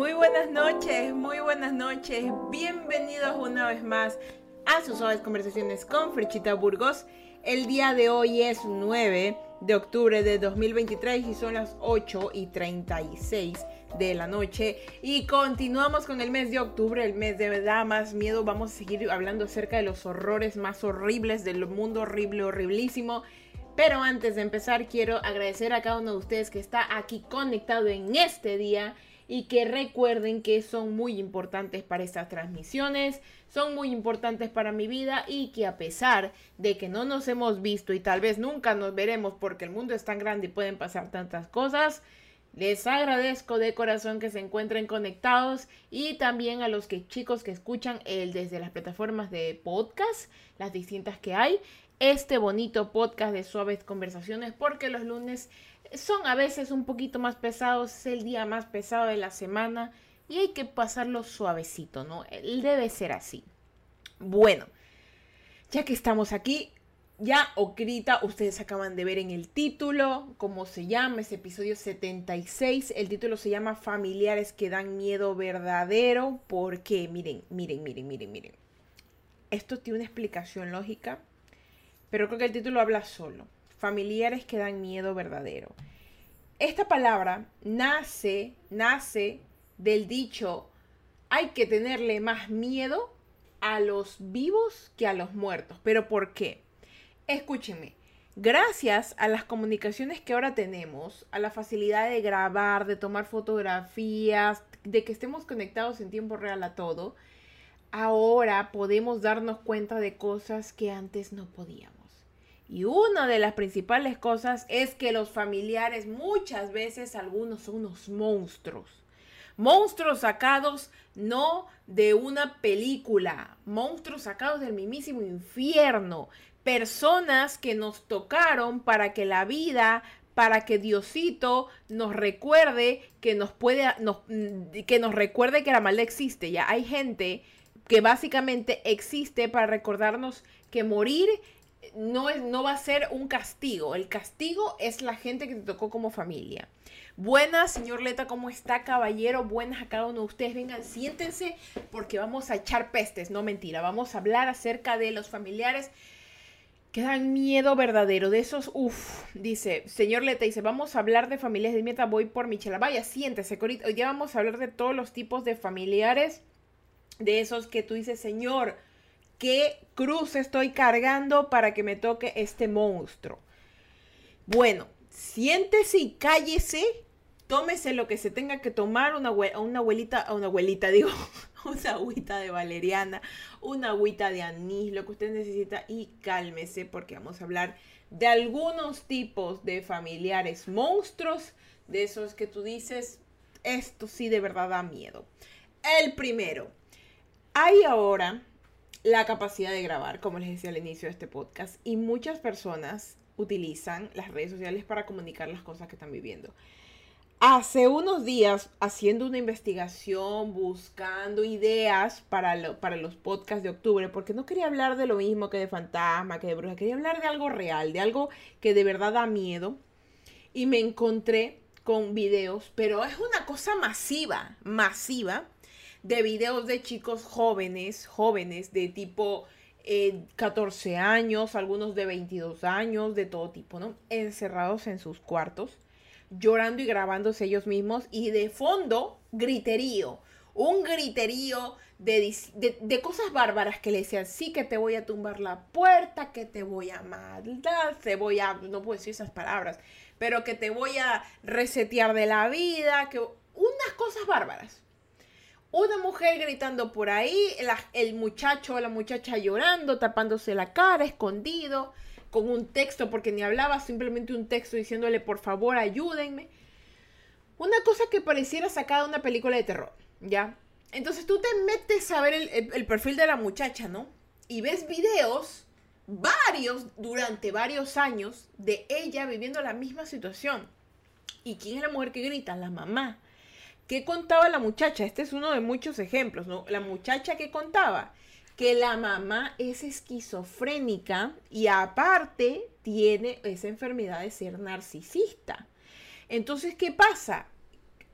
Muy buenas noches, muy buenas noches. Bienvenidos una vez más a sus suaves conversaciones con Frechita Burgos. El día de hoy es 9 de octubre de 2023 y son las 8 y 36 de la noche. Y continuamos con el mes de octubre, el mes de verdad más miedo. Vamos a seguir hablando acerca de los horrores más horribles del mundo horrible, horriblísimo. Pero antes de empezar, quiero agradecer a cada uno de ustedes que está aquí conectado en este día y que recuerden que son muy importantes para estas transmisiones, son muy importantes para mi vida y que a pesar de que no nos hemos visto y tal vez nunca nos veremos porque el mundo es tan grande y pueden pasar tantas cosas, les agradezco de corazón que se encuentren conectados y también a los que chicos que escuchan el desde las plataformas de podcast, las distintas que hay, este bonito podcast de suaves conversaciones porque los lunes son a veces un poquito más pesados, es el día más pesado de la semana y hay que pasarlo suavecito, ¿no? Debe ser así. Bueno, ya que estamos aquí, ya Ocrita, ustedes acaban de ver en el título cómo se llama, ese episodio 76. El título se llama Familiares que dan miedo verdadero. Porque, miren, miren, miren, miren, miren. Esto tiene una explicación lógica, pero creo que el título habla solo familiares que dan miedo verdadero. Esta palabra nace, nace del dicho, hay que tenerle más miedo a los vivos que a los muertos. ¿Pero por qué? Escúchenme, gracias a las comunicaciones que ahora tenemos, a la facilidad de grabar, de tomar fotografías, de que estemos conectados en tiempo real a todo, ahora podemos darnos cuenta de cosas que antes no podíamos. Y una de las principales cosas es que los familiares muchas veces algunos son unos monstruos. Monstruos sacados no de una película, monstruos sacados del mismísimo infierno, personas que nos tocaron para que la vida, para que Diosito nos recuerde que nos puede, que nos recuerde que la maldad existe. Ya hay gente que básicamente existe para recordarnos que morir no, es, no va a ser un castigo. El castigo es la gente que te tocó como familia. Buenas, señor Leta, ¿cómo está, caballero? Buenas a cada uno de ustedes. Vengan, siéntense porque vamos a echar pestes. No mentira, vamos a hablar acerca de los familiares que dan miedo verdadero. De esos, uff, dice, señor Leta, dice, vamos a hablar de familias de meta. Voy por Michela. Vaya, siéntese, Corita. Hoy ya vamos a hablar de todos los tipos de familiares. De esos que tú dices, señor qué cruz estoy cargando para que me toque este monstruo. Bueno, siéntese y cállese, tómese lo que se tenga que tomar, una, una abuelita, una abuelita, digo, una agüita de valeriana, una agüita de anís, lo que usted necesita y cálmese porque vamos a hablar de algunos tipos de familiares monstruos, de esos que tú dices, esto sí de verdad da miedo. El primero, hay ahora la capacidad de grabar, como les decía al inicio de este podcast, y muchas personas utilizan las redes sociales para comunicar las cosas que están viviendo. Hace unos días, haciendo una investigación, buscando ideas para, para los podcasts de octubre, porque no quería hablar de lo mismo que de fantasma, que de bruja, quería hablar de algo real, de algo que de verdad da miedo. Y me encontré con videos, pero es una cosa masiva, masiva, de videos de chicos jóvenes, jóvenes de tipo 14 eh, años, algunos de 22 años, de todo tipo, ¿no? Encerrados en sus cuartos, llorando y grabándose ellos mismos y de fondo griterío, un griterío de, de, cosas bárbaras que le decían, sí que te voy a tumbar la puerta, que te voy a matar, te voy a, no puedo decir esas palabras, pero que te voy a resetear de la vida, que unas cosas bárbaras una mujer gritando por ahí, el muchacho o la muchacha llorando, tapándose la cara, escondido, con un texto, porque ni hablaba, simplemente un texto diciéndole por favor ayúdenme. Una cosa que pareciera sacada de una película de terror, ¿ya? Entonces tú te metes a ver el, el perfil de la muchacha, ¿no? Y ves videos, varios, durante varios años, de ella viviendo la misma situación. ¿Y quién es la mujer que grita? La mamá. ¿Qué contaba la muchacha? Este es uno de muchos ejemplos, ¿no? La muchacha que contaba que la mamá es esquizofrénica y aparte tiene esa enfermedad de ser narcisista. Entonces, ¿qué pasa?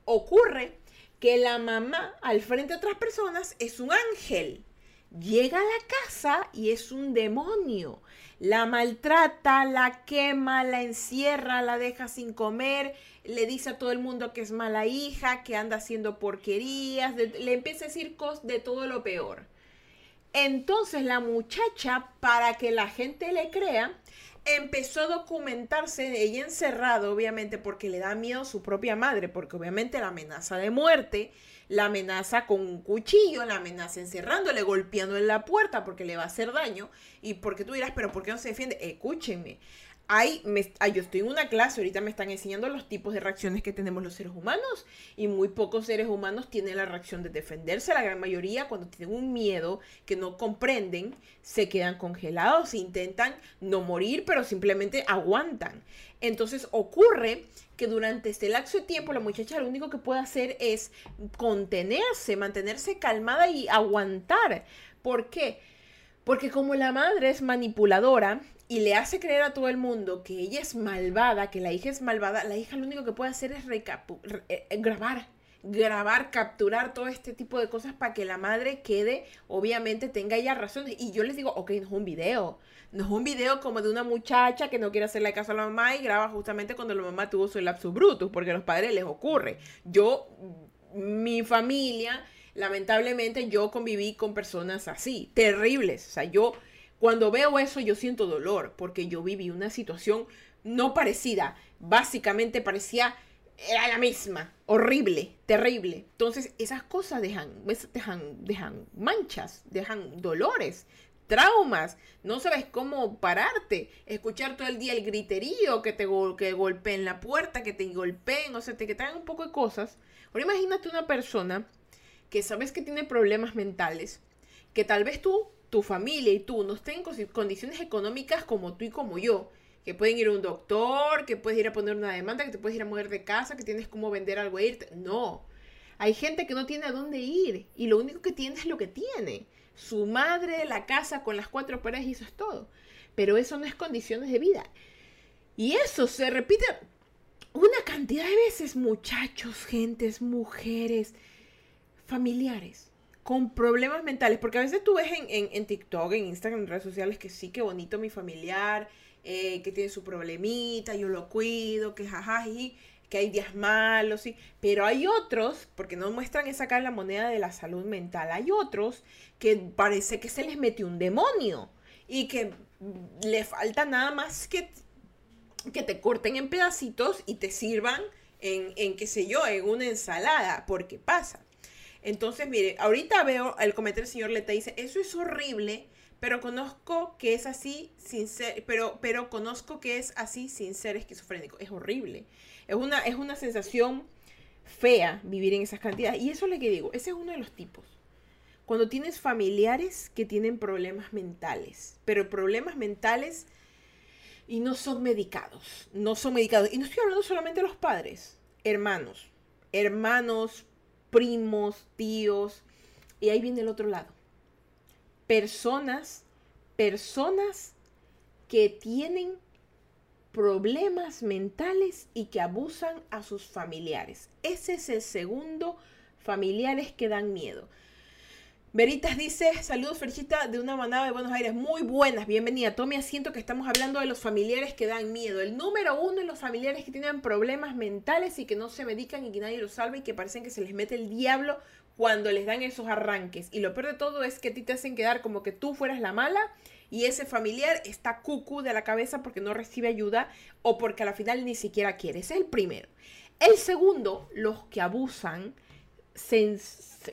Ocurre que la mamá al frente de otras personas es un ángel. Llega a la casa y es un demonio. La maltrata, la quema, la encierra, la deja sin comer, le dice a todo el mundo que es mala hija, que anda haciendo porquerías, le empieza a decir cosas de todo lo peor. Entonces la muchacha, para que la gente le crea, empezó a documentarse, ella encerrada, obviamente, porque le da miedo a su propia madre, porque obviamente la amenaza de muerte, la amenaza con un cuchillo, la amenaza encerrándole, golpeando en la puerta porque le va a hacer daño, y porque tú dirás, pero ¿por qué no se defiende? Escúchenme, hay, me, yo estoy en una clase, ahorita me están enseñando los tipos de reacciones que tenemos los seres humanos y muy pocos seres humanos tienen la reacción de defenderse. La gran mayoría cuando tienen un miedo que no comprenden, se quedan congelados, intentan no morir, pero simplemente aguantan. Entonces ocurre que durante este lapso de tiempo la muchacha lo único que puede hacer es contenerse, mantenerse calmada y aguantar. ¿Por qué? Porque como la madre es manipuladora, y le hace creer a todo el mundo que ella es malvada, que la hija es malvada, la hija lo único que puede hacer es eh, eh, grabar, grabar, capturar todo este tipo de cosas para que la madre quede, obviamente tenga ella razón. Y yo les digo, ok, no es un video, no es un video como de una muchacha que no quiere hacerle caso a la mamá y graba justamente cuando la mamá tuvo su lapsus brutus, porque a los padres les ocurre. Yo, mi familia, lamentablemente yo conviví con personas así, terribles. O sea, yo cuando veo eso yo siento dolor porque yo viví una situación no parecida, básicamente parecía era la misma, horrible, terrible. Entonces esas cosas dejan, dejan, dejan manchas, dejan dolores, traumas, no sabes cómo pararte, escuchar todo el día el griterío que te que golpeen la puerta, que te golpeen, o sea, te que te un poco de cosas. Ahora imagínate una persona que sabes que tiene problemas mentales, que tal vez tú tu familia y tú no estén condiciones económicas como tú y como yo, que pueden ir a un doctor, que puedes ir a poner una demanda, que te puedes ir a mover de casa, que tienes como vender algo e irte. No. Hay gente que no tiene a dónde ir y lo único que tiene es lo que tiene. Su madre, la casa con las cuatro paredes y eso es todo. Pero eso no es condiciones de vida. Y eso se repite una cantidad de veces, muchachos, gentes, mujeres, familiares con problemas mentales, porque a veces tú ves en, en, TikTok, en Instagram, en redes sociales que sí, que bonito mi familiar, eh, que tiene su problemita, yo lo cuido, que jajaji, que hay días malos, sí, pero hay otros, porque no muestran esa cara la moneda de la salud mental, hay otros que parece que se les metió un demonio y que le falta nada más que, que te corten en pedacitos y te sirvan en, en, qué sé yo, en una ensalada, porque pasa. Entonces, mire, ahorita veo el comentario del señor Leta dice, eso es horrible, pero conozco que es así sin ser, pero, pero conozco que es así sin ser esquizofrénico. Es horrible. Es una, es una sensación fea vivir en esas cantidades. Y eso es lo que digo, ese es uno de los tipos. Cuando tienes familiares que tienen problemas mentales, pero problemas mentales y no son medicados, no son medicados. Y no estoy hablando solamente de los padres, hermanos, hermanos, primos, tíos, y ahí viene el otro lado. Personas, personas que tienen problemas mentales y que abusan a sus familiares. Ese es el segundo, familiares que dan miedo. Veritas dice, saludos Ferchita de una manada de Buenos Aires, muy buenas, bienvenida. Tome asiento que estamos hablando de los familiares que dan miedo. El número uno es los familiares que tienen problemas mentales y que no se medican y que nadie los salva y que parecen que se les mete el diablo cuando les dan esos arranques. Y lo peor de todo es que a ti te hacen quedar como que tú fueras la mala y ese familiar está cucu de la cabeza porque no recibe ayuda o porque a la final ni siquiera quiere. Ese es el primero. El segundo, los que abusan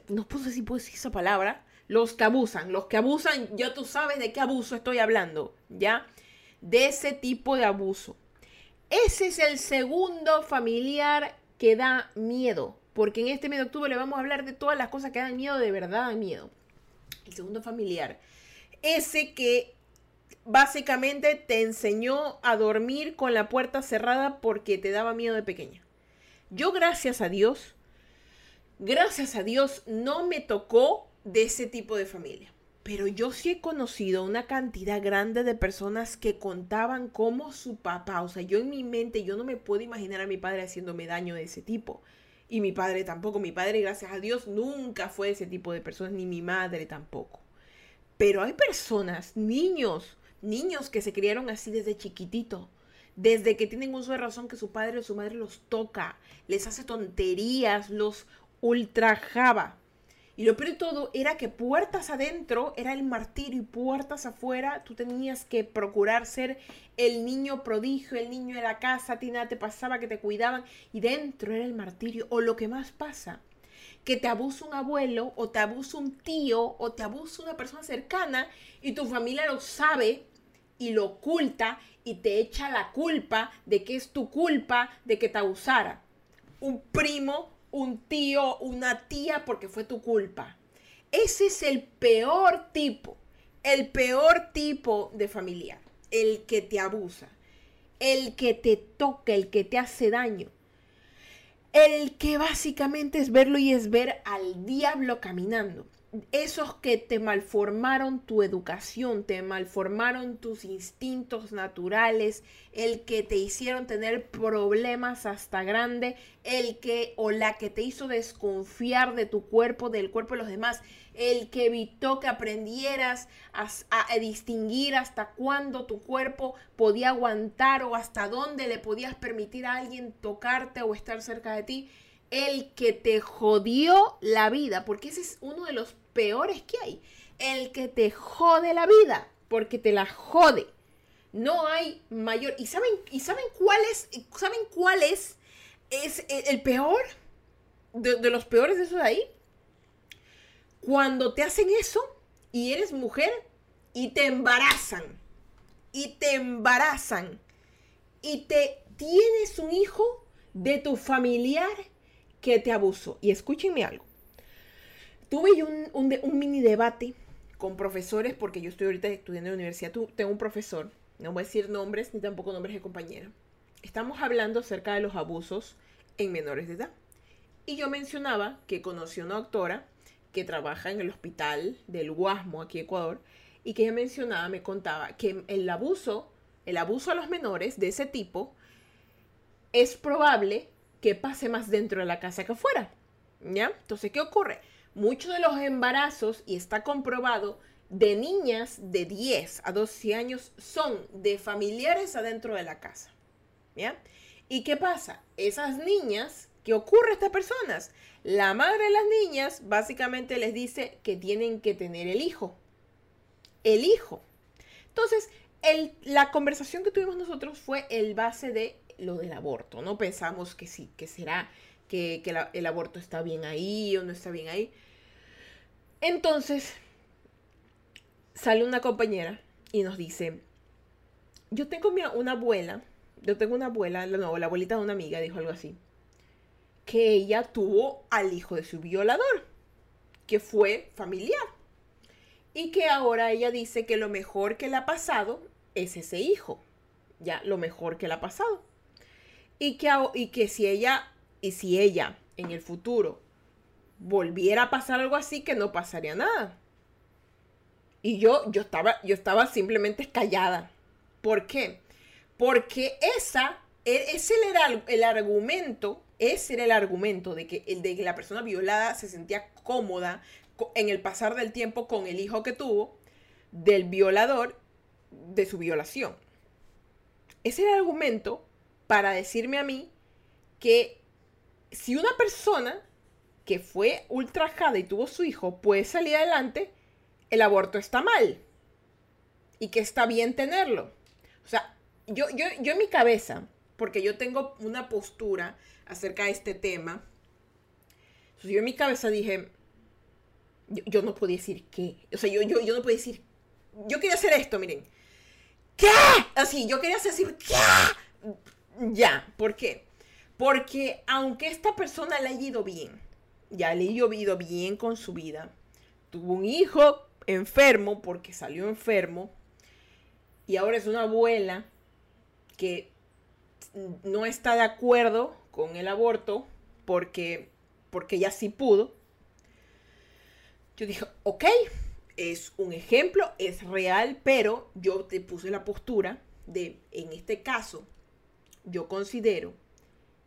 no puedo decir esa palabra, los que abusan, los que abusan, ya tú sabes de qué abuso estoy hablando, ¿ya? De ese tipo de abuso. Ese es el segundo familiar que da miedo, porque en este mes de octubre le vamos a hablar de todas las cosas que dan miedo, de verdad miedo. El segundo familiar, ese que básicamente te enseñó a dormir con la puerta cerrada porque te daba miedo de pequeña. Yo, gracias a Dios, Gracias a Dios no me tocó de ese tipo de familia. Pero yo sí he conocido una cantidad grande de personas que contaban cómo su papá, o sea, yo en mi mente, yo no me puedo imaginar a mi padre haciéndome daño de ese tipo. Y mi padre tampoco. Mi padre, gracias a Dios, nunca fue ese tipo de personas, ni mi madre tampoco. Pero hay personas, niños, niños que se criaron así desde chiquitito. Desde que tienen uso de razón que su padre o su madre los toca, les hace tonterías, los ultrajaba. Y lo peor de todo era que puertas adentro era el martirio y puertas afuera tú tenías que procurar ser el niño prodigio, el niño de la casa, a ti nada te pasaba, que te cuidaban y dentro era el martirio. O lo que más pasa, que te abusa un abuelo o te abusa un tío o te abusa una persona cercana y tu familia lo sabe y lo oculta y te echa la culpa de que es tu culpa de que te abusara. Un primo un tío, una tía porque fue tu culpa. Ese es el peor tipo, el peor tipo de familiar, el que te abusa, el que te toca, el que te hace daño. El que básicamente es verlo y es ver al diablo caminando esos que te malformaron tu educación, te malformaron tus instintos naturales, el que te hicieron tener problemas hasta grande, el que o la que te hizo desconfiar de tu cuerpo, del cuerpo de los demás, el que evitó que aprendieras a, a distinguir hasta cuándo tu cuerpo podía aguantar o hasta dónde le podías permitir a alguien tocarte o estar cerca de ti el que te jodió la vida, porque ese es uno de los peores que hay. El que te jode la vida, porque te la jode. No hay mayor. ¿Y saben, ¿y saben cuál es? ¿Saben cuál es, es el peor? De, los peores de esos de ahí. Cuando te hacen eso y eres mujer y te embarazan. Y te embarazan. Y te tienes un hijo de tu familiar que te abusó. Y escúchenme algo tuve un, mini debate con profesores, porque yo estoy ahorita estudiando en la universidad, tengo un profesor, no voy a decir nombres ni tampoco nombres de compañera. Estamos hablando acerca de los abusos en menores de edad. Y yo mencionaba que conocí a una doctora que trabaja en el hospital del Guasmo, aquí Ecuador, y que ella mencionaba, me contaba que el abuso, el abuso a los menores de ese tipo, es probable que pase más dentro de la casa que afuera. ¿Ya? Entonces, ¿qué ocurre? Muchos de los embarazos, y está comprobado, de niñas de 10 a 12 años son de familiares adentro de la casa. ¿Ya? ¿Y qué pasa? Esas niñas, ¿qué ocurre a estas personas? La madre de las niñas básicamente les dice que tienen que tener el hijo. El hijo. Entonces, la conversación que tuvimos nosotros fue el base de lo del aborto. No pensamos que sí, que será que, el aborto está bien ahí o no está bien ahí. Entonces, sale una compañera y nos dice, yo tengo una abuela, yo tengo una abuela, no, la abuelita de una amiga dijo algo así, que ella tuvo al hijo de su violador, que fue familiar, y que ahora ella dice que lo mejor que le ha pasado es ese hijo, ya, lo mejor que le ha pasado. Y que, y que si ella, y si ella en el futuro volviera a pasar algo así, que no pasaría nada. Y yo, yo, estaba, yo estaba simplemente callada. ¿Por qué? Porque esa, e, ese era el, argumento, ese era el argumento de que, de que la persona violada se sentía cómoda en el pasar del tiempo con el hijo que tuvo del violador de su violación. Ese era el argumento para decirme a mí que si una persona que fue ultrajada y tuvo su hijo puede salir adelante, el aborto está mal. Y que está bien tenerlo. O sea, yo, yo, yo en mi cabeza, porque yo tengo una postura acerca de este tema, yo en mi cabeza dije, yo, no podía decir qué. O sea, yo, yo, yo no podía decir, yo quería hacer esto, miren. ¿Qué? Así, yo quería decir, ¿qué? Ya, ¿por qué? Porque aunque esta persona le haya ido bien, ya le ha llovido bien con su vida. Tuvo un hijo enfermo porque salió enfermo. Y ahora es una abuela que no está de acuerdo con el aborto porque, porque ella sí pudo. Yo dije, ok, es un ejemplo, es real, pero yo te puse la postura de, en este caso, yo considero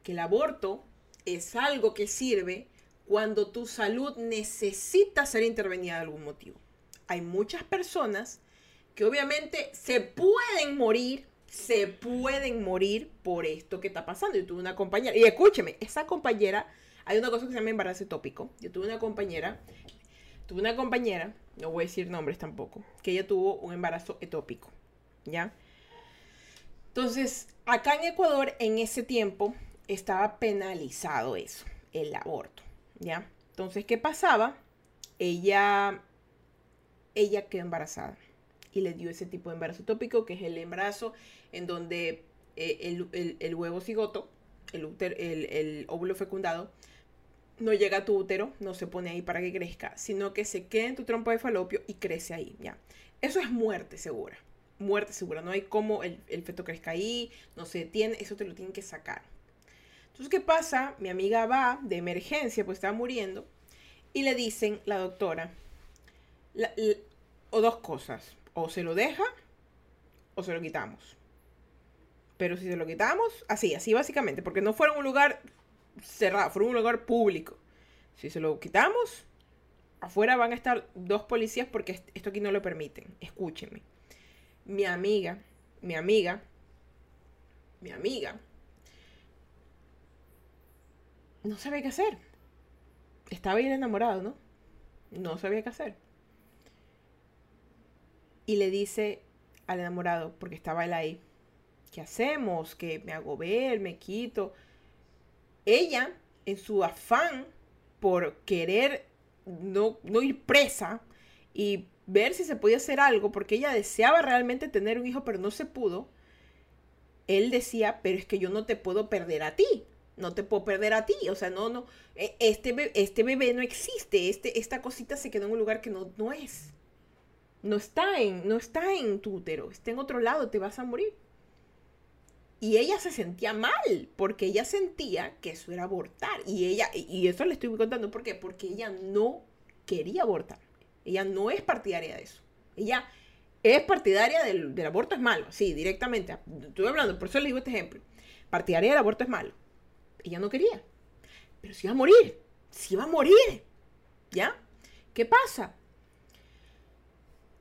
que el aborto es algo que sirve cuando tu salud necesita ser intervenida de algún motivo. Hay muchas personas que obviamente se pueden morir, se pueden morir por esto que está pasando. Yo tuve una compañera, y escúcheme, esa compañera, hay una cosa que se llama embarazo tópico. Yo tuve una compañera, tuve una compañera, no voy a decir nombres tampoco, que ella tuvo un embarazo etópico, ¿ya? Entonces, acá en Ecuador, en ese tiempo, estaba penalizado eso, el aborto, ¿ya? Entonces, ¿qué pasaba? Ella, ella quedó embarazada y le dio ese tipo de embarazo tópico, que es el embarazo en donde eh, el, huevo cigoto, el, el, óvulo fecundado, no llega a tu útero, no se pone ahí para que crezca, sino que se queda en tu trompa de falopio y crece ahí, ¿ya? Eso es muerte segura, muerte segura, no hay como el, el feto crezca ahí, no se detiene, eso te lo tienen que sacar. Entonces, ¿qué pasa? Mi amiga va de emergencia, pues está muriendo, y le dicen, la doctora, o dos cosas, o se lo deja o se lo quitamos. Pero si se lo quitamos, así, así básicamente, porque no fueron un lugar cerrado, fueron un lugar público. Si se lo quitamos, afuera van a estar dos policías porque esto aquí no lo permiten. Escúchenme. Mi amiga, mi amiga, mi amiga no sabía qué hacer. Estaba bien enamorado, ¿no? No sabía qué hacer. Y le dice al enamorado, porque estaba él ahí, ¿qué hacemos? ¿Que me hago ver? ¿Me quito? Ella, en su afán por querer no, no ir presa y ver si se podía hacer algo, porque ella deseaba realmente tener un hijo, pero no se pudo, él decía, pero es que yo no te puedo perder a ti no te puedo perder a ti, o sea, no, no, e, este, bebé, este bebé no existe, este, esta cosita se quedó en un lugar que no, no es. No está, en, no está en tu útero, está en otro lado, te vas a morir. Y ella se sentía mal, porque ella sentía que eso era abortar. Y ella, y eso le estoy contando, ¿por qué? Porque ella no quería abortar. Ella no es partidaria de eso. Ella es partidaria del, del aborto es malo, sí, directamente. Estoy hablando, por eso le digo este ejemplo. Partidaria del aborto es malo ella no quería. Pero si iba a morir, si iba a morir. ¿Ya? ¿Qué pasa?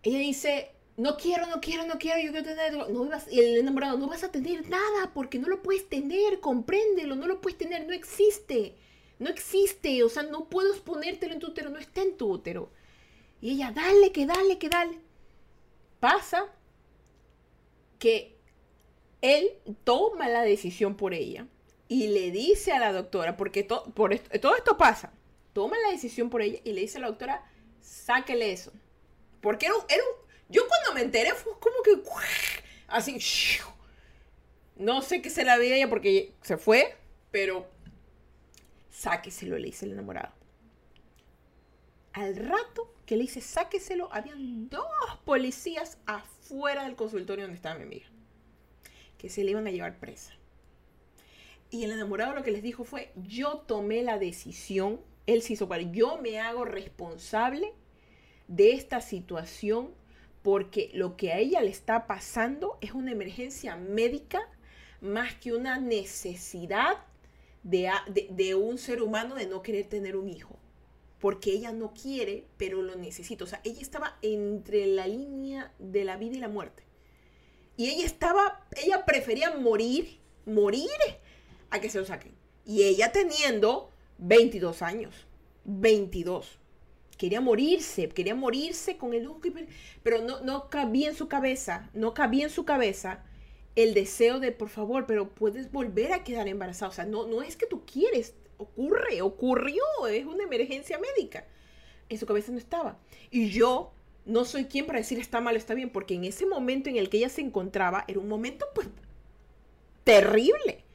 Ella dice, no quiero, no quiero, no quiero, yo quiero tener, no y el enamorado, no vas a tener nada porque no lo puedes tener, compréndelo, no lo puedes tener, no existe, no existe, o sea, no puedes ponértelo en tu útero, no está en tu útero. Y ella, dale, que dale, que dale. Pasa que él toma la decisión por ella y le dice a la doctora, porque por esto, todo esto pasa, toma la decisión por ella y le dice a la doctora, sáquele eso. Porque era un, yo cuando me enteré fue como que, así, no sé qué se la veía ella porque se fue, pero sáqueselo, le dice el enamorado. Al rato que le dice sáqueselo, habían dos policías afuera del consultorio donde estaba mi amiga, que se le iban a llevar presa. Y el enamorado lo que les dijo fue, yo tomé la decisión, él se hizo para, yo me hago responsable de esta situación porque lo que a ella le está pasando es una emergencia médica más que una necesidad de, de, un ser humano de no querer tener un hijo. Porque ella no quiere, pero lo necesita. O sea, ella estaba entre la línea de la vida y la muerte. Y ella estaba, ella prefería morir, morir a que se lo saquen. Y ella teniendo 22 años, 22. Quería morirse, quería morirse con el pero no, no cabía en su cabeza, no cabía en su cabeza el deseo de, por favor, pero puedes volver a quedar embarazada. O sea, no, no es que tú quieres, ocurre, ocurrió, es una emergencia médica. En su cabeza no estaba. Y yo no soy quien para decir está mal, está bien, porque en ese momento en el que ella se encontraba era un momento pues terrible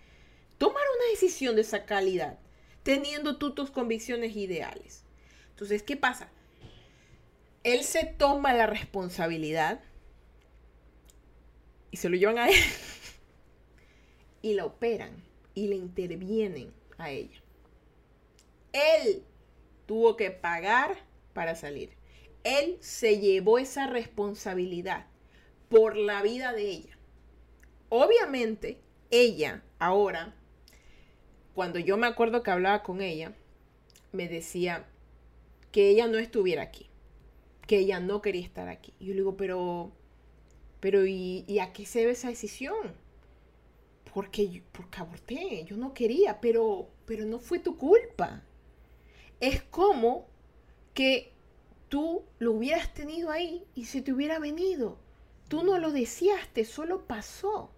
tomar una decisión de esa calidad, teniendo tú tus convicciones ideales. Entonces, ¿qué pasa? Él se toma la responsabilidad y se lo llevan a él y la operan y le intervienen a ella. Él tuvo que pagar para salir. Él se llevó esa responsabilidad por la vida de ella. Obviamente, ella ahora cuando yo me acuerdo que hablaba con ella, me decía que ella no estuviera aquí, que ella no quería estar aquí. Y yo le digo, pero, pero ¿y, ¿y a qué se debe esa decisión? Porque, porque aborté, yo no quería, pero, pero no fue tu culpa. Es como que tú lo hubieras tenido ahí y se te hubiera venido. Tú no lo deseaste, solo pasó.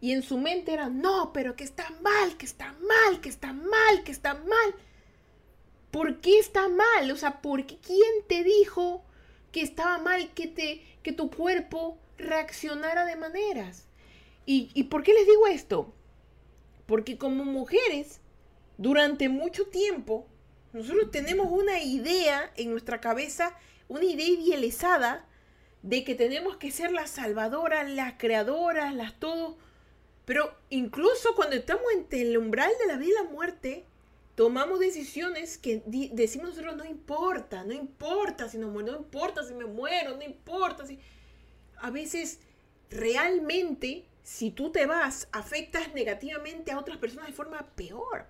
Y en su mente era, no, pero que está mal, que está mal, que está mal, que está mal. ¿Por qué está mal? O sea, ¿por qué? ¿Quién te dijo que estaba mal que, te, que tu cuerpo reaccionara de maneras? ¿Y, ¿Y por qué les digo esto? Porque como mujeres, durante mucho tiempo, nosotros tenemos una idea en nuestra cabeza, una idea idealizada de que tenemos que ser las salvadoras, las creadoras, las todo. Pero incluso cuando estamos entre el umbral de la vida y la muerte, tomamos decisiones que decimos nosotros no importa, no importa si no muero, no importa si me muero, no importa si... A veces realmente si tú te vas afectas negativamente a otras personas de forma peor.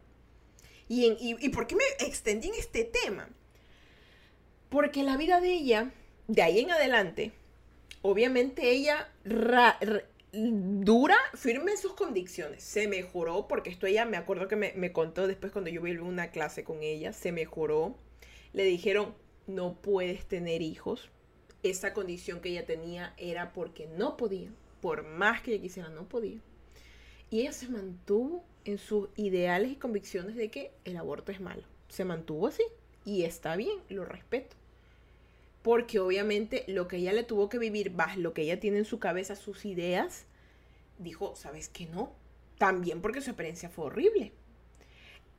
¿Y, por qué me extendí en este tema? Porque la vida de ella, de ahí en adelante, obviamente ella dura, firme en sus convicciones. Se mejoró, porque esto ella me acuerdo que me, me contó después cuando yo vi una clase con ella, se mejoró. Le dijeron, no puedes tener hijos. Esa condición que ella tenía era porque no podía. Por más que ella quisiera, no podía. Y ella se mantuvo en sus ideales y convicciones de que el aborto es malo. Se mantuvo así y está bien, lo respeto. Porque obviamente lo que ella le tuvo que vivir, más lo que ella tiene en su cabeza, sus ideas, dijo, ¿sabes qué no? También porque su experiencia fue horrible.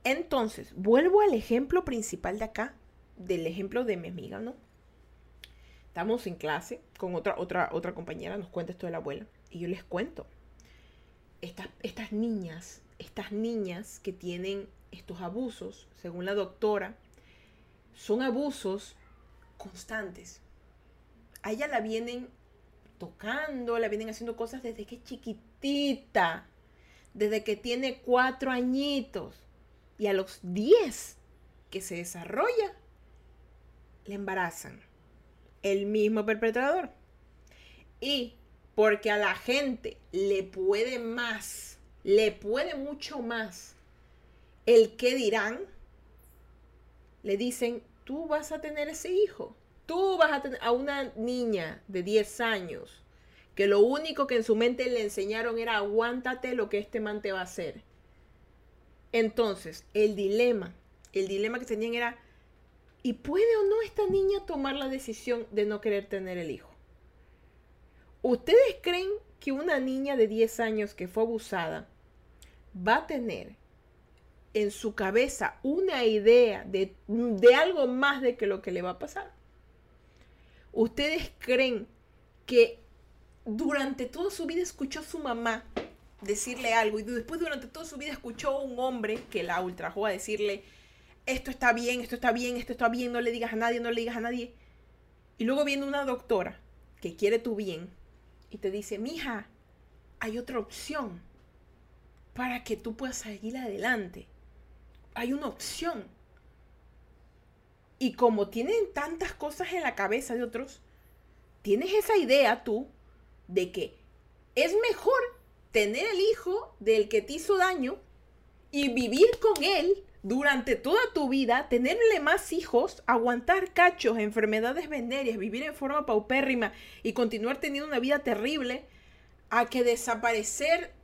Entonces, vuelvo al ejemplo principal de acá, del ejemplo de mi amiga, ¿no? Estamos en clase con otra, otra, otra compañera, nos cuenta esto de la abuela, y yo les cuento, estas, niñas, estas niñas que tienen estos abusos, según la doctora, son abusos constantes. A ella la vienen tocando, la vienen haciendo cosas desde que es chiquitita, desde que tiene cuatro añitos. Y a los diez que se desarrolla, le embarazan. El mismo perpetrador. Y porque a la gente le puede más, le puede mucho más el que dirán. Le dicen, tú vas a tener ese hijo. Tú vas a tener a una niña de 10 años que lo único que en su mente le enseñaron era aguántate lo que este man te va a hacer. Entonces, el dilema, el dilema que tenían era, ¿y puede o no esta niña tomar la decisión de no querer tener el hijo? ¿Ustedes creen que una niña de 10 años que fue abusada va a tener en su cabeza una idea de, algo más de que lo que le va a pasar? ¿Ustedes creen que durante toda su vida escuchó a su mamá decirle algo y después durante toda su vida escuchó a un hombre que la ultrajó a decirle, esto está bien, esto está bien, esto está bien, no le digas a nadie, no le digas a nadie. Y luego viene una doctora que quiere tu bien y te dice, mija, hay otra opción para que tú puedas seguir adelante. Hay una opción. Y como tienen tantas cosas en la cabeza de otros, tienes esa idea tú de que es mejor tener el hijo del que te hizo daño y vivir con él durante toda tu vida, tenerle más hijos, aguantar cachos, enfermedades venéreas, vivir en forma paupérrima y continuar teniendo una vida terrible, a que desaparecer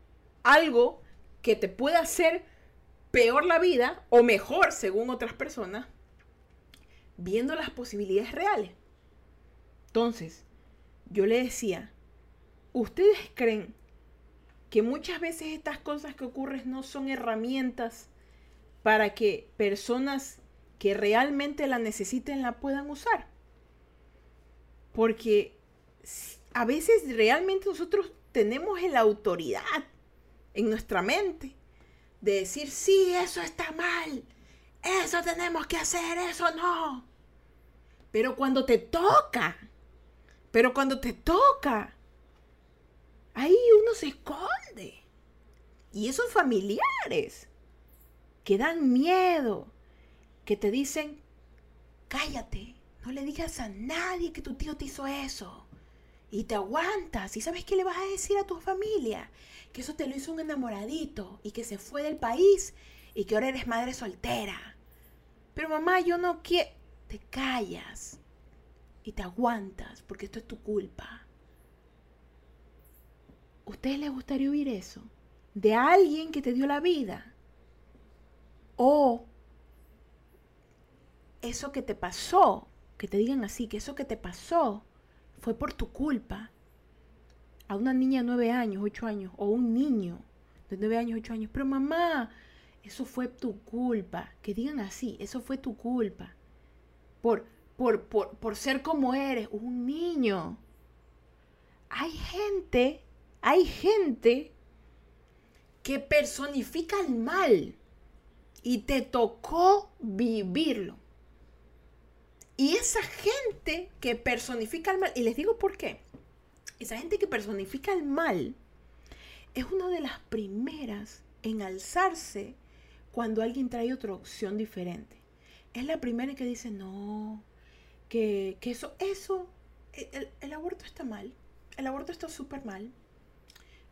algo que te pueda hacer peor la vida o mejor según otras personas, viendo las posibilidades reales. Entonces, yo le decía, ¿ustedes creen que muchas veces estas cosas que ocurren no son herramientas para que personas que realmente la necesiten la puedan usar. Porque a veces realmente nosotros tenemos la autoridad en nuestra mente de decir, sí, eso está mal, eso tenemos que hacer, eso no. Pero cuando te toca, pero cuando te toca, ahí uno se esconde. Y esos familiares que dan miedo, que te dicen, cállate, no le digas a nadie que tu tío te hizo eso. Y te aguantas. ¿Y sabes qué le vas a decir a tu familia? Que eso te lo hizo un enamoradito y que se fue del país y que ahora eres madre soltera. Pero mamá, yo no quiero... Te callas y te aguantas porque esto es tu culpa. ¿Ustedes les gustaría oír eso? De alguien que te dio la vida. O eso que te pasó, que te digan así, que eso que te pasó fue por tu culpa. A una niña de nueve años, ocho años, o un niño de nueve años, ocho años. Pero mamá, eso fue tu culpa. Que digan así, eso fue tu culpa. Por, por, por, por ser como eres, un niño. Hay gente, hay gente que personifica el mal y te tocó vivirlo. Y esa gente que personifica el mal, y les digo por qué, esa gente que personifica el mal es una de las primeras en alzarse cuando alguien trae otra opción diferente. Es la primera que dice, no, que, eso, eso, el, aborto está mal, el aborto está súper mal.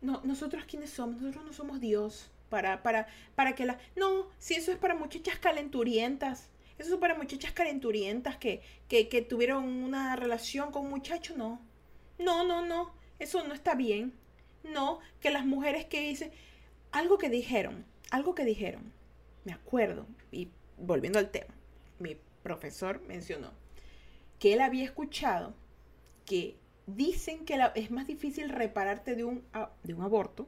No, nosotros quiénes somos, nosotros no somos Dios para, para, para que la... No, si eso es para muchachas calenturientas, eso es para muchachas calenturientas que, que, que tuvieron una relación con un muchacho, no. No, no, no, eso no está bien. No, que las mujeres que dicen, algo que dijeron, algo que dijeron, me acuerdo, y volviendo al tema, mi profesor mencionó que él había escuchado que dicen que es más difícil repararte de un, de un aborto.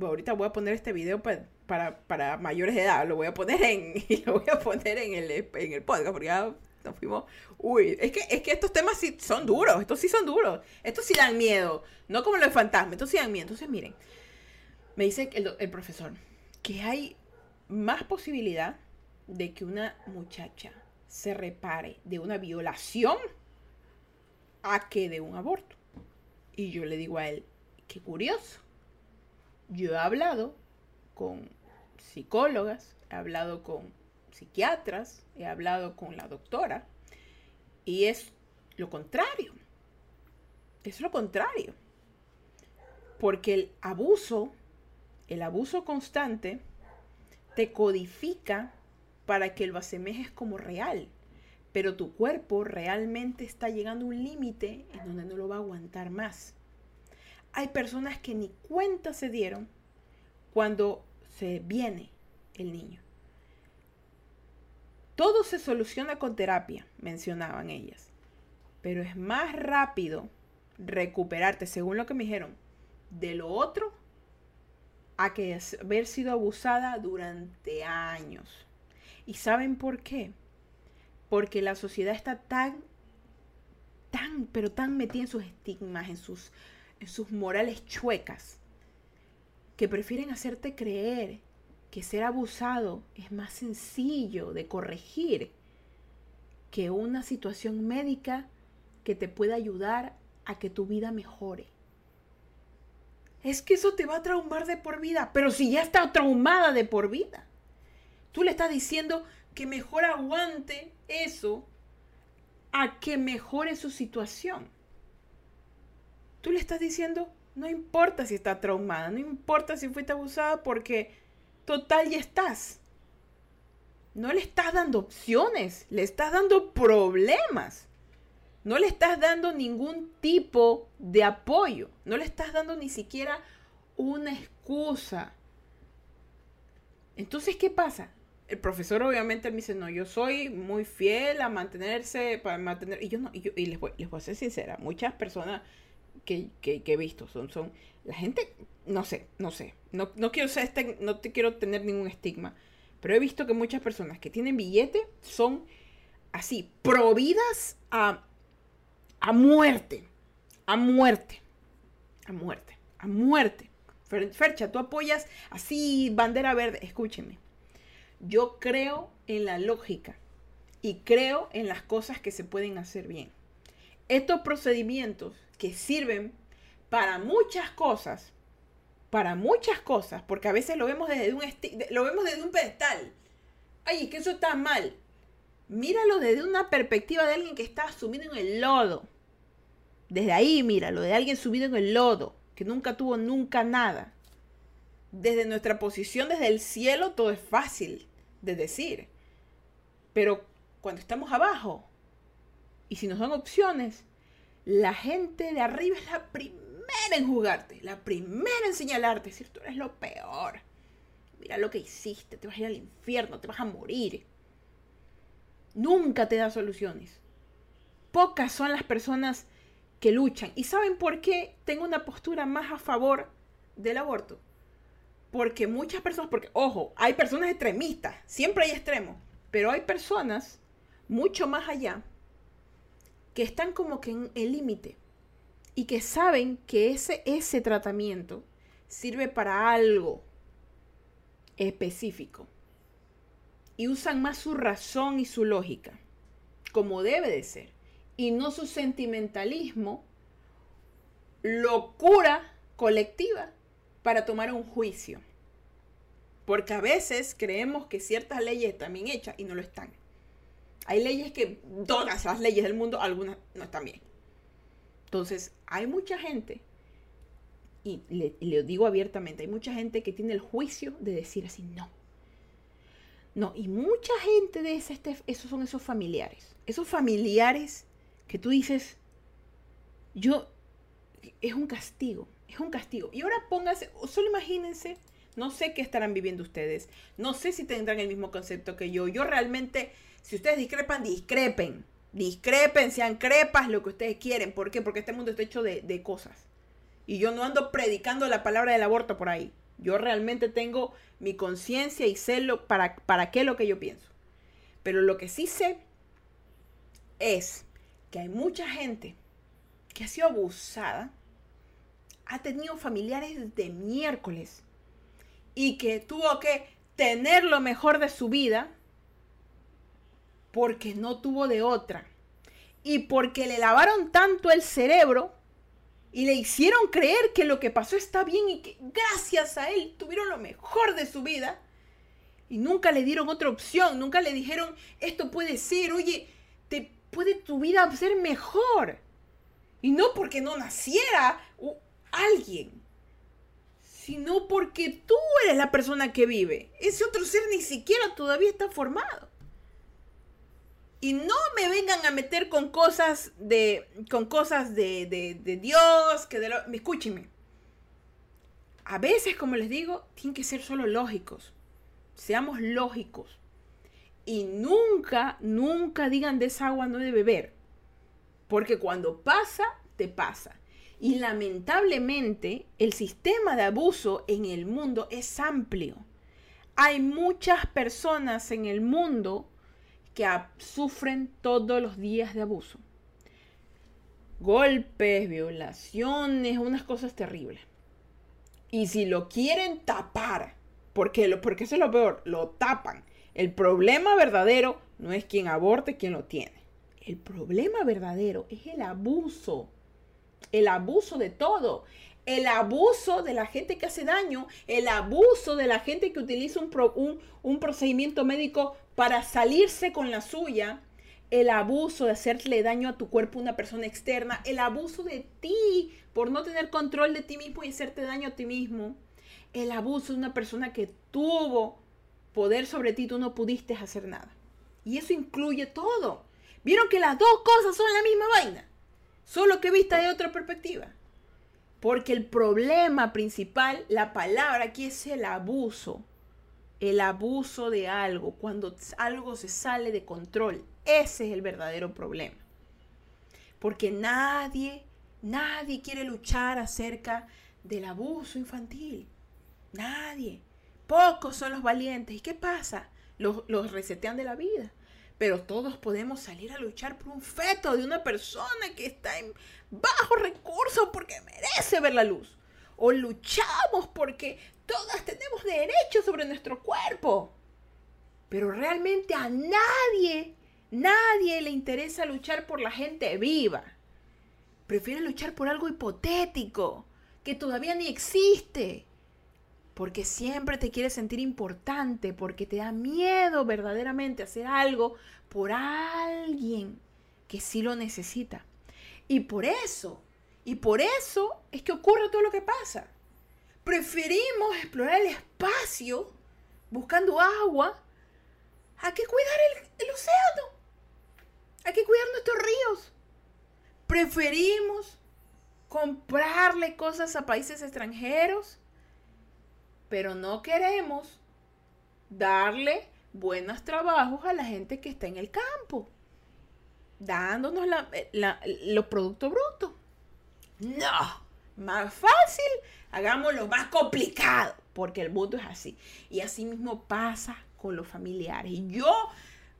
Ahorita voy a poner este video para, para, mayores de edad, lo voy a poner en, lo voy a poner en el, en el podcast, porque ya nos fuimos. Uy, es que, es que estos temas sí son duros, estos sí son duros, estos sí dan miedo, no como los fantasmas, estos sí dan miedo. Entonces, miren, me dice el, el profesor que hay más posibilidad de que una muchacha se repare de una violación a que de un aborto. Y yo le digo a él, qué curioso. Yo he hablado con psicólogas, he hablado con psiquiatras, he hablado con la doctora y es lo contrario. Es lo contrario. Porque el abuso, el abuso constante, te codifica para que lo asemejes como real. Pero tu cuerpo realmente está llegando a un límite en donde no lo va a aguantar más. Hay personas que ni cuenta se dieron cuando se viene el niño. Todo se soluciona con terapia, mencionaban ellas. Pero es más rápido recuperarte, según lo que me dijeron, de lo otro a que haber sido abusada durante años. ¿Y saben por qué? Porque la sociedad está tan, tan, pero tan metida en sus estigmas, en sus, en sus morales chuecas, que prefieren hacerte creer que ser abusado es más sencillo de corregir que una situación médica que te pueda ayudar a que tu vida mejore es que eso te va a traumar de por vida. Pero si ya está traumada de por vida, tú le estás diciendo que mejor aguante eso a que mejore su situación. Tú le estás diciendo, no importa si está traumada, no importa si fuiste abusada porque total ya estás. No le estás dando opciones, le estás dando problemas. No le estás dando ningún tipo de apoyo. No le estás dando ni siquiera una excusa. Entonces, ¿qué pasa? El profesor obviamente me dice, no, yo soy muy fiel a mantenerse, para mantener, y yo no, y, yo, y les, voy, les voy a ser sincera, muchas personas que, que, he visto son, son, la gente, no sé, no sé, no, no quiero ser este, no te quiero tener ningún estigma, pero he visto que muchas personas que tienen billete son así, providas a a muerte, a muerte, a muerte, a muerte. Fercha, tú apoyas así bandera verde. Escúcheme, yo creo en la lógica y creo en las cosas que se pueden hacer bien. Estos procedimientos que sirven para muchas cosas, para muchas cosas, porque a veces lo vemos desde un, lo vemos desde un pedestal. Ay, que eso está mal. Míralo desde una perspectiva de alguien que está sumido en el lodo. Desde ahí, míralo, de alguien subido en el lodo, que nunca tuvo nunca nada. Desde nuestra posición, desde el cielo, todo es fácil de decir. Pero cuando estamos abajo, y si nos dan opciones, la gente de arriba es la primera en jugarte, la primera en señalarte, decir tú eres lo peor. Mira lo que hiciste, te vas a ir al infierno, te vas a morir. Nunca te da soluciones. Pocas son las personas que luchan. ¿Y saben por qué tengo una postura más a favor del aborto? Porque muchas personas, porque ojo, hay personas extremistas, siempre hay extremos, pero hay personas mucho más allá que están como que en el límite y que saben que ese, ese tratamiento sirve para algo específico y usan más su razón y su lógica, como debe de ser, y no su sentimentalismo, locura colectiva para tomar un juicio. Porque a veces creemos que ciertas leyes están bien hechas y no lo están. Hay leyes que, todas las leyes del mundo, algunas no están bien. Entonces, hay mucha gente, y le, digo abiertamente, hay mucha gente que tiene el juicio de decir así, no. No, y mucha gente de ese, este, esos son esos familiares. Esos familiares que tú dices, yo, es un castigo, es un castigo. Y ahora póngase, solo imagínense, no sé qué estarán viviendo ustedes, no sé si tendrán el mismo concepto que yo. Yo realmente, si ustedes discrepan, discrepen discrepen, sean crepas, lo que ustedes quieren. ¿Por qué? Porque este mundo está hecho de, cosas. Y yo no ando predicando la palabra del aborto por ahí. Yo realmente tengo mi conciencia y sé lo, para, para qué lo que yo pienso. Pero lo que sí sé es que hay mucha gente que ha sido abusada, ha tenido familiares de miércoles y que tuvo que tener lo mejor de su vida porque no tuvo de otra. Y porque le lavaron tanto el cerebro y le hicieron creer que lo que pasó está bien y que gracias a él tuvieron lo mejor de su vida. Y nunca le dieron otra opción, nunca le dijeron, esto puede ser, oye, te puede tu vida ser mejor. Y no porque no naciera alguien, sino porque tú eres la persona que vive. Ese otro ser ni siquiera todavía está formado. Y no me vengan a meter con cosas de, con cosas de, de, Dios, que de lo, escúchenme. A veces, como les digo, tienen que ser solo lógicos. Seamos lógicos. Y nunca, nunca digan de esa agua no de beber. Porque cuando pasa, te pasa. Y lamentablemente, el sistema de abuso en el mundo es amplio. Hay muchas personas en el mundo que sufren todos los días de abuso. Golpes, violaciones, unas cosas terribles. Y si lo quieren tapar, porque, lo, porque eso es lo peor, lo tapan. El problema verdadero no es quien aborte, quien lo tiene. El problema verdadero es el abuso. El abuso de todo el abuso de la gente que hace daño, el abuso de la gente que utiliza un, un, procedimiento médico para salirse con la suya, el abuso de hacerle daño a tu cuerpo a una persona externa, el abuso de ti por no tener control de ti mismo y hacerte daño a ti mismo, el abuso de una persona que tuvo poder sobre ti, tú no pudiste hacer nada. Y eso incluye todo. ¿Vieron que las dos cosas son la misma vaina? Solo que vista de otra perspectiva. Porque el problema principal, la palabra aquí es el abuso. El abuso de algo, cuando algo se sale de control. Ese es el verdadero problema. Porque nadie, nadie quiere luchar acerca del abuso infantil. Nadie. Pocos son los valientes. ¿Y qué pasa? Los, los resetean de la vida pero todos podemos salir a luchar por un feto de una persona que está en bajo recursos porque merece ver la luz. O luchamos porque todas tenemos derecho sobre nuestro cuerpo. Pero realmente a nadie, nadie le interesa luchar por la gente viva. Prefiere luchar por algo hipotético, que todavía ni existe. porque siempre te quieres sentir importante, porque te da miedo verdaderamente hacer algo por alguien que sí lo necesita. Y por eso, y por eso es que ocurre todo lo que pasa. Preferimos explorar el espacio buscando agua a que cuidar el, océano, a que cuidar nuestros ríos. Preferimos comprarle cosas a países extranjeros pero no queremos darle buenos trabajos a la gente que está en el campo, dándonos eh, los productos brutos. No, más fácil, hagámoslo más complicado, porque el mundo es así. Y así mismo pasa con los familiares. Y yo,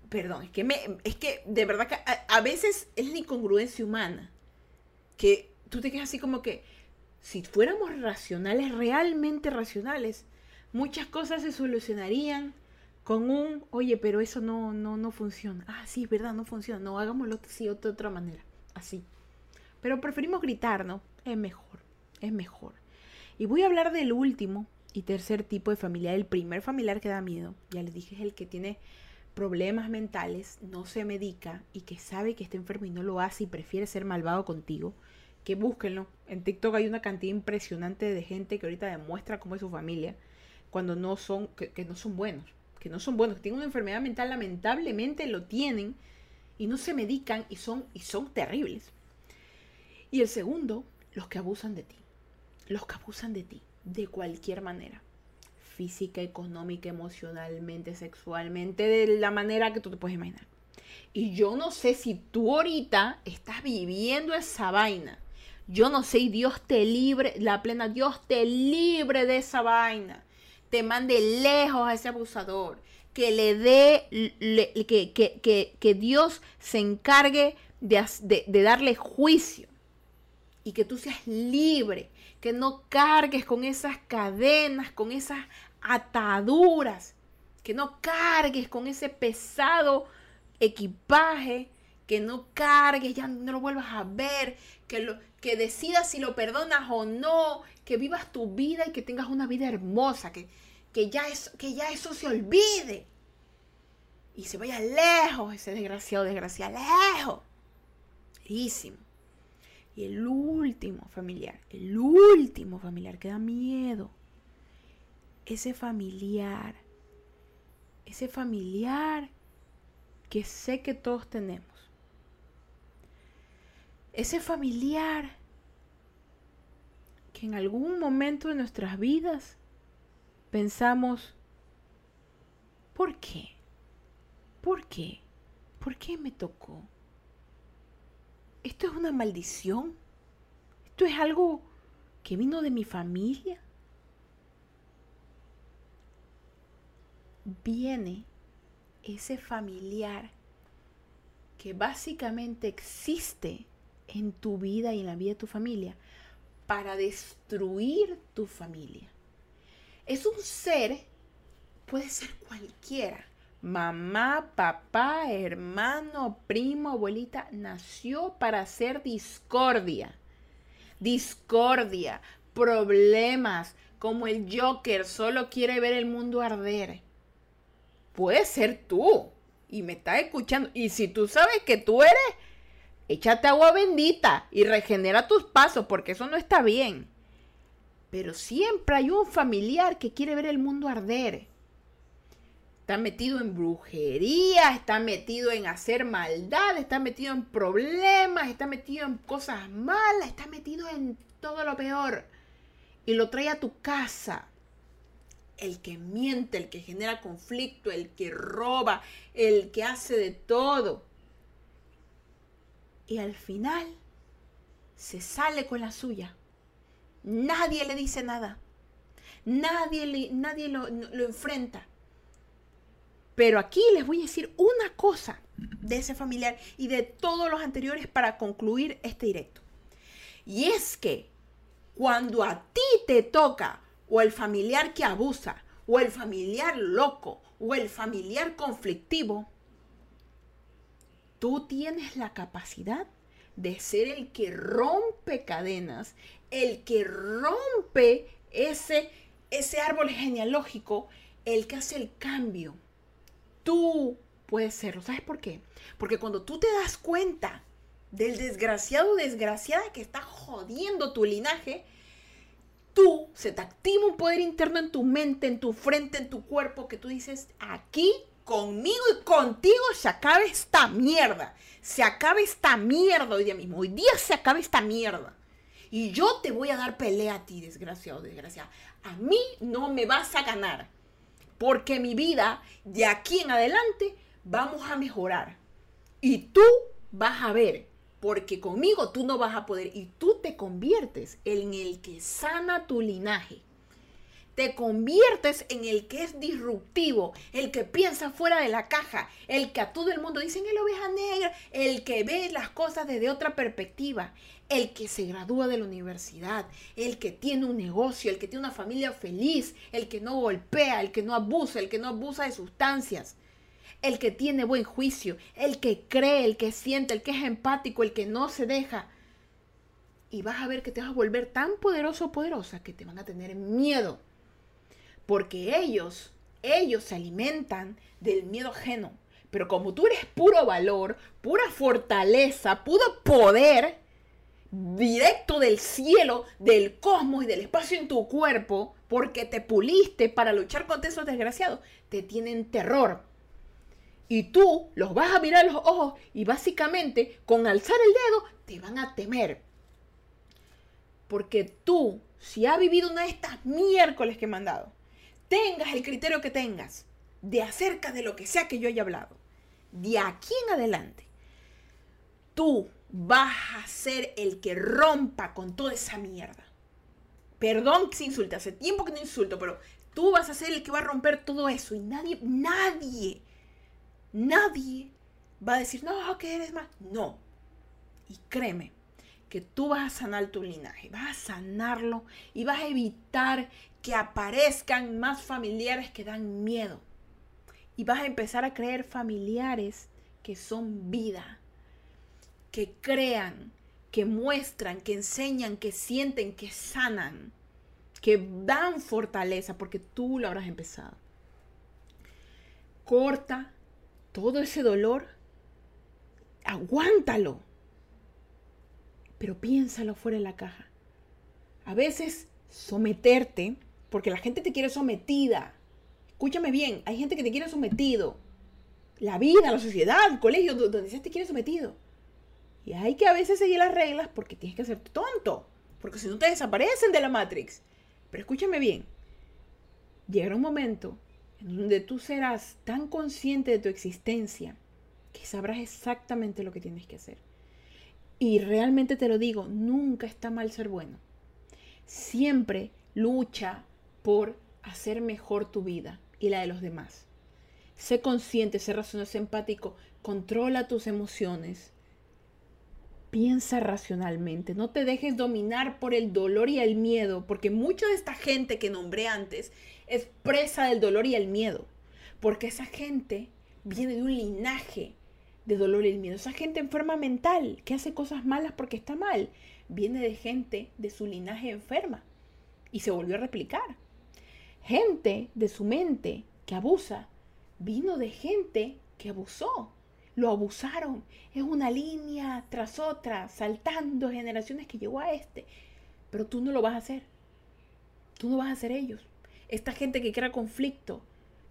perdón, es que, me, es que de verdad que a, veces es la incongruencia humana, que tú te quedas así como que, si fuéramos racionales, realmente racionales, muchas cosas se solucionarían con un, oye, pero eso no, no, no funciona. Ah, sí, es verdad, no funciona. No, hagámoslo así, de otra manera. Así. Pero preferimos gritar, ¿no? Es mejor, es mejor. Y voy a hablar del último y tercer tipo de familiar. El primer familiar que da miedo, ya les dije, es el que tiene problemas mentales, no se medica y que sabe que está enfermo y no lo hace y prefiere ser malvado contigo que búsquenlo. En TikTok hay una cantidad impresionante de gente que ahorita demuestra cómo es su familia cuando no son, que, no son buenos, que no son buenos, que tienen una enfermedad mental, lamentablemente lo tienen y no se medican y son, y son terribles. Y el segundo, los que abusan de ti. Los que abusan de ti, de cualquier manera. Física, económica, emocionalmente, sexualmente, de la manera que tú te puedes imaginar. Y yo no sé si tú ahorita estás viviendo esa vaina yo no sé, Dios te libre, la plena, Dios te libre de esa vaina. Te mande lejos a ese abusador. Que le dé, que, que, Dios se encargue de, de darle juicio. Y que tú seas libre. Que no cargues con esas cadenas, con esas ataduras. Que no cargues con ese pesado equipaje que no cargues, ya no lo vuelvas a ver, que, lo, que decidas si lo perdonas o no, que vivas tu vida y que tengas una vida hermosa, que, que, ya, es, que ya eso se olvide. Y se vaya lejos ese desgraciado, desgraciado, lejos. Y el último familiar, el último familiar que da miedo. Ese familiar, ese familiar que sé que todos tenemos ese familiar que en algún momento de nuestras vidas pensamos, ¿por qué? ¿Por qué? ¿Por qué me tocó? ¿Esto es una maldición? ¿Esto es algo que vino de mi familia? Viene ese familiar que básicamente existe en tu vida y en la vida de tu familia para destruir tu familia. Es un ser, puede ser cualquiera, mamá, papá, hermano, primo, abuelita, nació para hacer discordia. Discordia, problemas, como el Joker solo quiere ver el mundo arder. Puede ser tú y me estás escuchando. Y si tú sabes que tú eres échate agua bendita y regenera tus pasos, porque eso no está bien. Pero siempre hay un familiar que quiere ver el mundo arder. Está metido en brujería, está metido en hacer maldad, está metido en problemas, está metido en cosas malas, está metido en todo lo peor. Y lo trae a tu casa. El que miente, el que genera conflicto, el que roba, el que hace de todo y al final se sale con la suya. Nadie le dice nada. Nadie, nadie lo, lo enfrenta. Pero aquí les voy a decir una cosa de ese familiar y de todos los anteriores para concluir este directo. Y es que cuando a ti te toca o el familiar que abusa, o el familiar loco, o el familiar conflictivo, tú tienes la capacidad de ser el que rompe cadenas, el que rompe ese, ese árbol genealógico el que hace el cambio. Tú puedes serlo. ¿Sabes por qué? Porque cuando tú te das cuenta del desgraciado desgraciada que está jodiendo tu linaje, tú se te activa un poder interno en tu mente, en tu frente, en tu cuerpo, que tú dices, aquí conmigo y contigo se acabe esta mierda. Se acabe esta mierda hoy día mismo. Hoy día se acabe esta mierda. Y yo te voy a dar pelea a ti, desgraciado, desgraciada. A mí no me vas a ganar. Porque mi vida, de aquí en adelante, vamos a mejorar. Y tú vas a ver. Porque conmigo tú no vas a poder. Y tú te conviertes en el que sana tu linaje te conviertes en el que es disruptivo, el que piensa fuera de la caja, el que a todo el mundo dicen el oveja negra, el que ve las cosas desde otra perspectiva, el que se gradúa de la universidad, el que tiene un negocio, el que tiene una familia feliz, el que no golpea, el que no abusa, el que no abusa de sustancias, el que tiene buen juicio, el que cree, el que siente, el que es empático, el que no se deja. Y vas a ver que te vas a volver tan poderoso o poderosa que te van a tener miedo porque ellos, ellos se alimentan del miedo ajeno. Pero como tú eres puro valor, pura fortaleza, puro poder, directo del cielo, del cosmos y del espacio en tu cuerpo, porque te puliste para luchar contra esos desgraciados, te tienen terror. Y tú los vas a mirar a los ojos y básicamente con alzar el dedo te van a temer. Porque tú, si has vivido una de estas miércoles que he mandado, tengas el criterio que tengas de acerca de lo que sea que yo haya hablado, de aquí en adelante, tú vas a ser el que rompa con toda esa mierda. Perdón que se insulte, hace tiempo que no insulto, pero tú vas a ser el que va a romper todo eso y nadie, nadie, nadie va a decir, no, que eres más. No. Y créeme, que tú vas a sanar tu linaje, vas a sanarlo y vas a evitar que aparezcan más familiares que dan miedo. Y vas a empezar a creer familiares que son vida, que crean, que muestran, que enseñan, que sienten, que sanan, que dan fortaleza, porque tú lo habrás empezado. Corta todo ese dolor, aguántalo, pero piénsalo fuera de la caja. A veces someterte porque la gente te quiere sometida. Escúchame bien, hay gente que te quiere sometido. La vida, la sociedad, el colegio, donde se te quiere sometido. Y hay que a veces seguir las reglas porque tienes que ser tonto. Porque si no te desaparecen de la Matrix. Pero escúchame bien. Llegará un momento en donde tú serás tan consciente de tu existencia que sabrás exactamente lo que tienes que hacer. Y realmente te lo digo, nunca está mal ser bueno. Siempre lucha por hacer mejor tu vida y la de los demás. Sé consciente, sé racional, sé empático, controla tus emociones. Piensa racionalmente, no te dejes dominar por el dolor y el miedo, porque mucha de esta gente que nombré antes es presa del dolor y el miedo, porque esa gente viene de un linaje de dolor y el miedo. Esa gente enferma mental, que hace cosas malas porque está mal, viene de gente de su linaje enferma y se volvió a replicar gente de su mente que abusa vino de gente que abusó. Lo abusaron. Es una línea tras otra, saltando generaciones que llegó a este. Pero tú no lo vas a hacer. Tú no vas a ser ellos. Esta gente que crea conflicto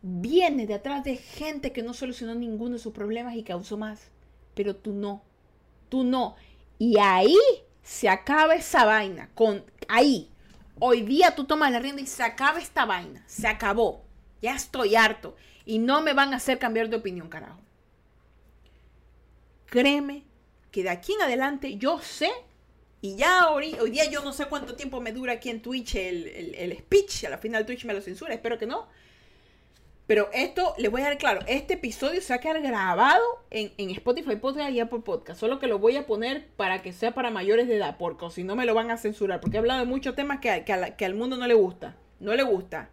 viene de atrás de gente que no solucionó ninguno de sus problemas y causó más. Pero tú no. Tú no. Y ahí se acaba esa vaina. Con, ahí. Hoy día tú tomas la rienda y se acaba esta vaina. Se acabó. Ya estoy harto. Y no me van a hacer cambiar de opinión, carajo. Créeme que de aquí en adelante yo sé, y ya hoy, hoy día yo no sé cuánto tiempo me dura aquí en Twitch el, el, el speech. A la final Twitch me lo censura, espero que no. Pero esto, les voy a dar claro, este episodio se va a quedar grabado en, en Spotify Podcast y Apple Podcast. Solo que lo voy a poner para que sea para mayores de edad, porque si no me lo van a censurar. Porque he hablado de muchos temas que, que, al mundo no le gusta. No le gusta.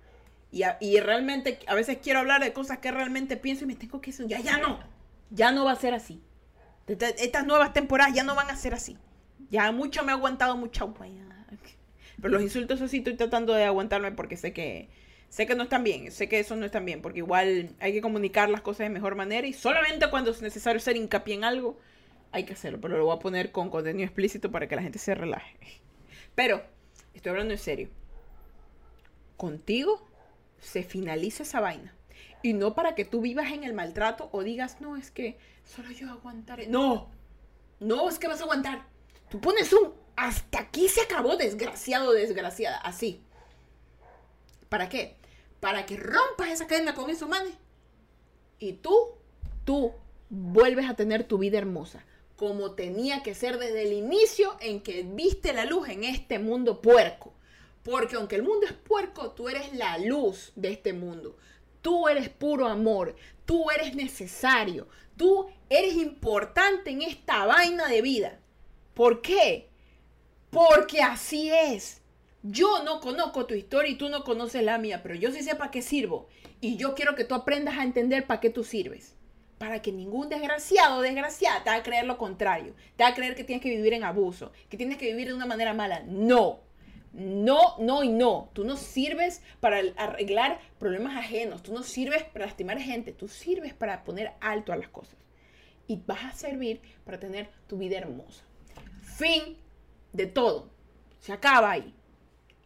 Y, y, realmente a veces quiero hablar de cosas que realmente pienso y me tengo que ya, ya no. Ya no va a ser así. Estas nuevas temporadas ya no van a ser así. Ya mucho me ha aguantado mucha. Pero los insultos así estoy tratando de aguantarme porque sé que sé que no están bien, sé que eso no están bien, porque igual hay que comunicar las cosas de mejor manera y solamente cuando es necesario hacer hincapié en algo, hay que hacerlo, pero lo voy a poner con contenido explícito para que la gente se relaje. Pero, estoy hablando en serio. Contigo se finaliza esa vaina. Y no para que tú vivas en el maltrato o digas, no, es que solo yo aguantaré. No, no es que vas a aguantar. Tú pones un hasta aquí se acabó, desgraciado, desgraciada. Así. ¿Para qué? Para que rompas esa cadena con eso, mane. Y tú, tú vuelves a tener tu vida hermosa. Como tenía que ser desde el inicio en que viste la luz en este mundo puerco. Porque aunque el mundo es puerco, tú eres la luz de este mundo. Tú eres puro amor. Tú eres necesario. Tú eres importante en esta vaina de vida. ¿Por qué? Porque así es. Yo no conozco tu historia y tú no conoces la mía, pero yo sí sé para qué sirvo. Y yo quiero que tú aprendas a entender para qué tú sirves. Para que ningún desgraciado o desgraciada te haga creer lo contrario. Te haga creer que tienes que vivir en abuso, que tienes que vivir de una manera mala. No. No, no y no. Tú no sirves para arreglar problemas ajenos. Tú no sirves para lastimar gente. Tú sirves para poner alto a las cosas. Y vas a servir para tener tu vida hermosa. Fin de todo. Se acaba ahí.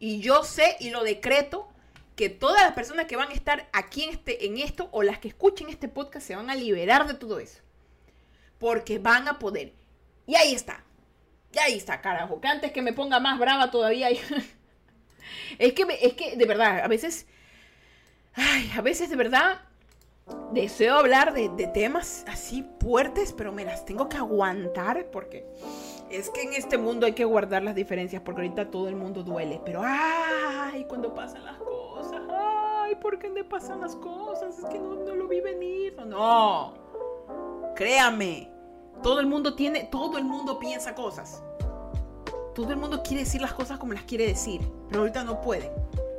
Y yo sé y lo decreto que todas las personas que van a estar aquí en, este, en esto o las que escuchen este podcast se van a liberar de todo eso. Porque van a poder. Y ahí está. Y ahí está, carajo. Que antes que me ponga más brava todavía. es, que es que, de verdad, a veces. Ay, a veces de verdad deseo hablar de, de temas así fuertes, pero me las tengo que aguantar porque es que en este mundo hay que guardar las diferencias porque ahorita todo el mundo duele. Pero, ay, cuando pasan las cosas, ay, ¿por qué me pasan las cosas? Es que no, no lo vi venir. No, créame, todo el mundo tiene, todo el mundo piensa cosas. Todo el mundo quiere decir las cosas como las quiere decir, pero ahorita no pueden.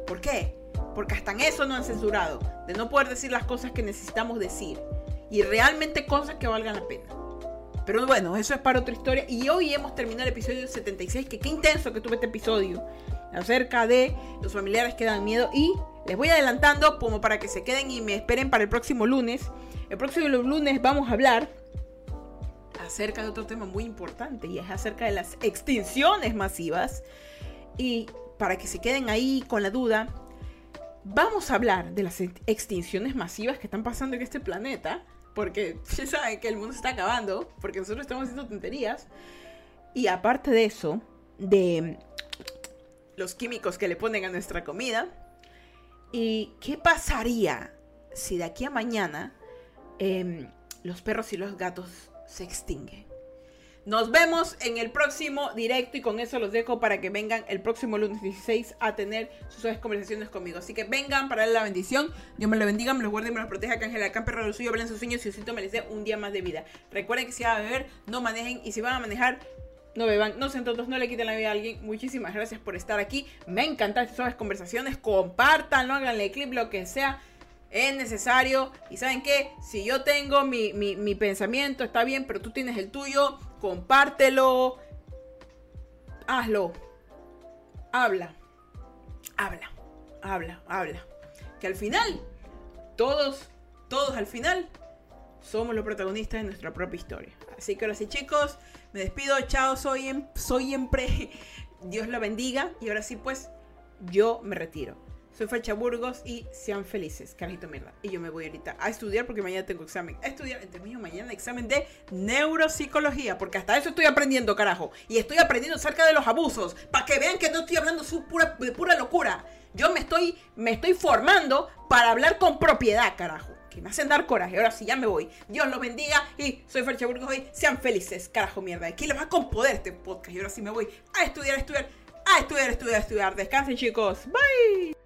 ¿Por qué? Porque hasta en eso no han censurado, de no poder decir las cosas que necesitamos decir. Y realmente cosas que valgan la pena. Pero bueno, eso es para otra historia. Y hoy hemos terminado el episodio 76, que qué intenso que tuve este episodio. Acerca de los familiares que dan miedo. Y les voy adelantando como para que se queden y me esperen para el próximo lunes. El próximo lunes vamos a hablar acerca de otro tema muy importante y es acerca de las extinciones masivas. Y para que se queden ahí con la duda, vamos a hablar de las extinciones masivas que están pasando en este planeta porque ya saben que el mundo se está acabando, porque nosotros estamos haciendo tonterías. Y aparte de eso, de los químicos que le ponen a nuestra comida. ¿Y qué pasaría si de aquí a mañana em, los perros y los gatos se extinguen? Nos vemos en el próximo directo y con eso los dejo para que vengan el próximo lunes 16 a tener sus conversaciones conmigo. Así que vengan para la bendición. Dios me lo bendiga, me lo guarde y me los proteja. Que Ángela Camper lo suyo, hablen sus sueños y Diosito me les dé un día más de vida. Recuerden que si van a beber, no manejen y si van a manejar, no beban, no sean tontos, no le quiten la vida a alguien. Muchísimas gracias por estar aquí. Me encantan estas conversaciones. Compartan, no háganle clip, lo que sea es necesario. Y saben qué, si yo tengo mi, mi, pensamiento, está bien, pero tú tienes el tuyo, compártelo, hazlo, habla, habla, habla, habla. Que al final, todos, todos al final, somos los protagonistas de nuestra propia historia. Así que ahora sí, chicos, me despido. Chao, soy, soy siempre. Dios lo bendiga. Y ahora sí, pues, yo me retiro. Soy Fecha Burgos y sean felices, carajito mierda. Y yo me voy ahorita a estudiar porque mañana tengo examen. A estudiar, termino mañana examen de neuropsicología, porque hasta eso estoy aprendiendo, carajo. Y estoy aprendiendo acerca de los abusos, para que vean que no estoy hablando pura, de pura locura. Yo me estoy, me estoy formando para hablar con propiedad, carajo. Que me hacen dar coraje. Ahora sí, ya me voy. Dios los bendiga y soy Fecha Burgos y sean felices, carajo mierda. Aquí les va con poder este podcast. Y ahora sí me voy a estudiar, a estudiar, a estudiar, a estudiar, a estudiar. Descansen, chicos. Bye.